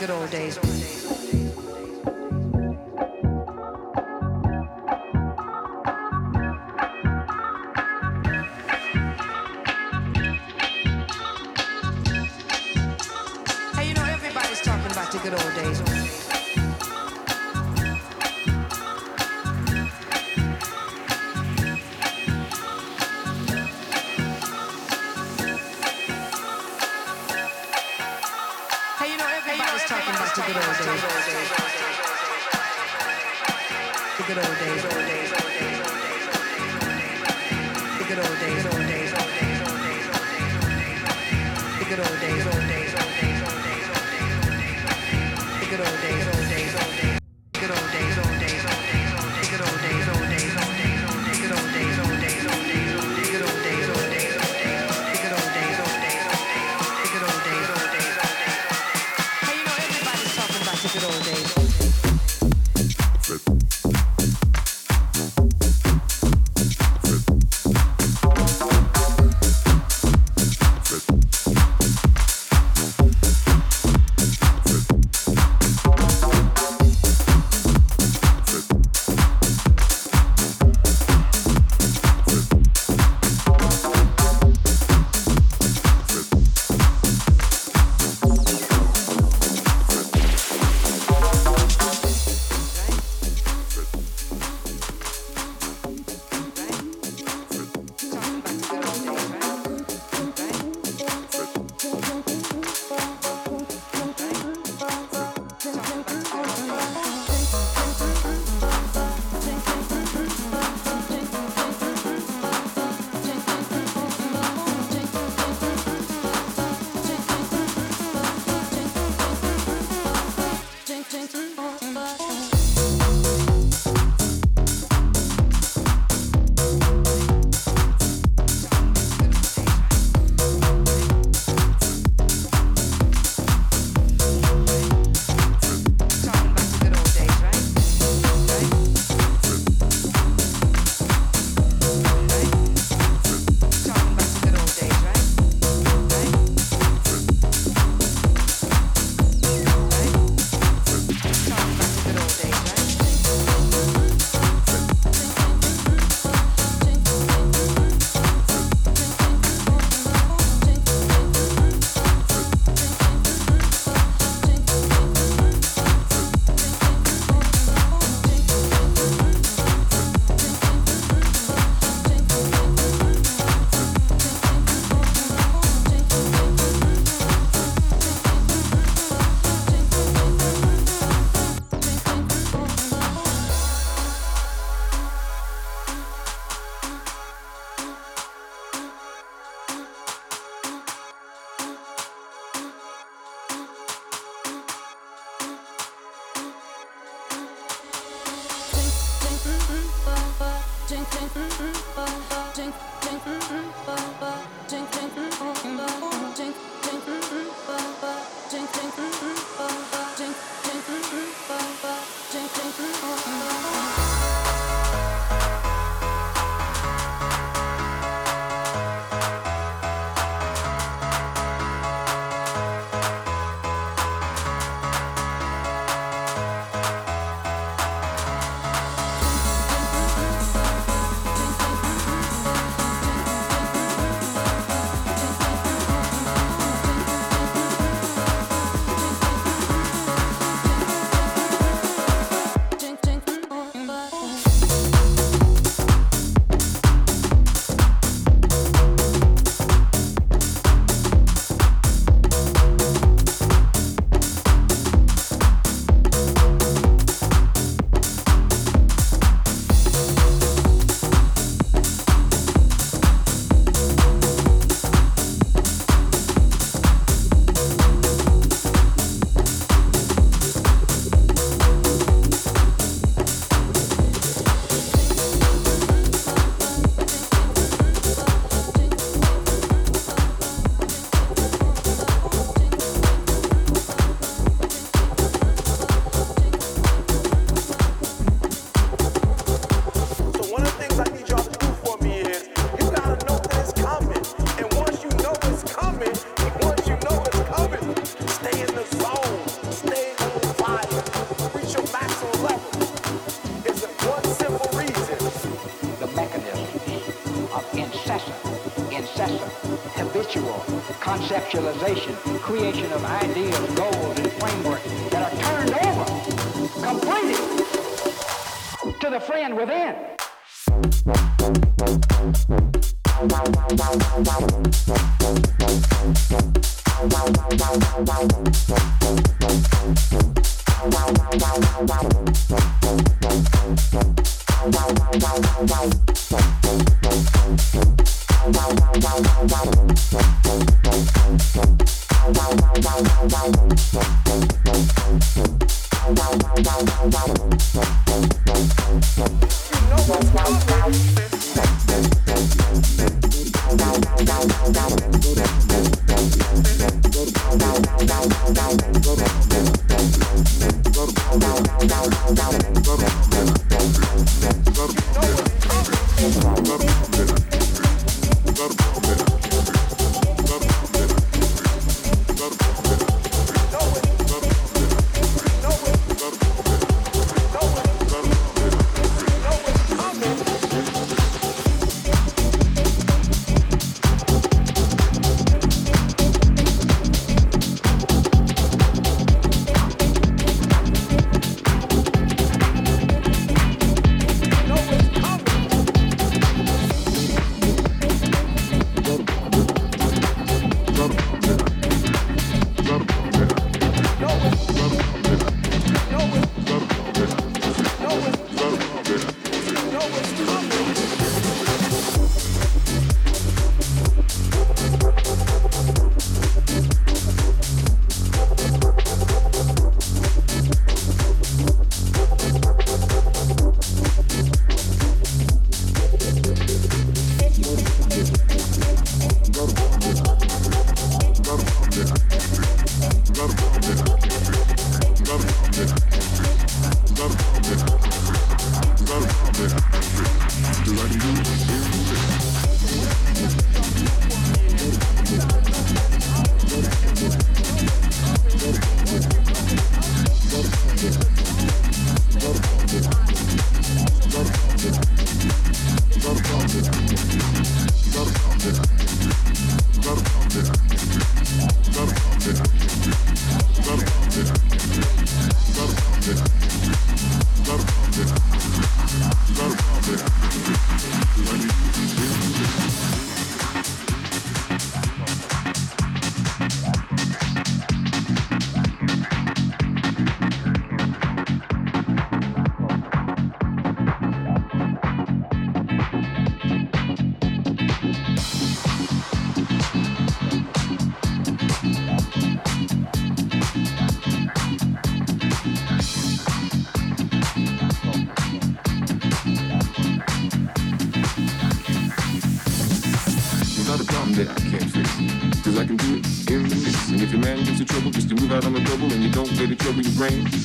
good old days. Good old days. Bye. Conceptualization, creation of brain.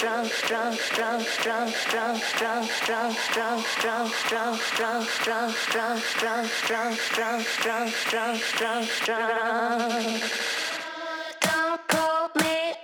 Don't call me.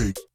cake.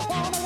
Wanna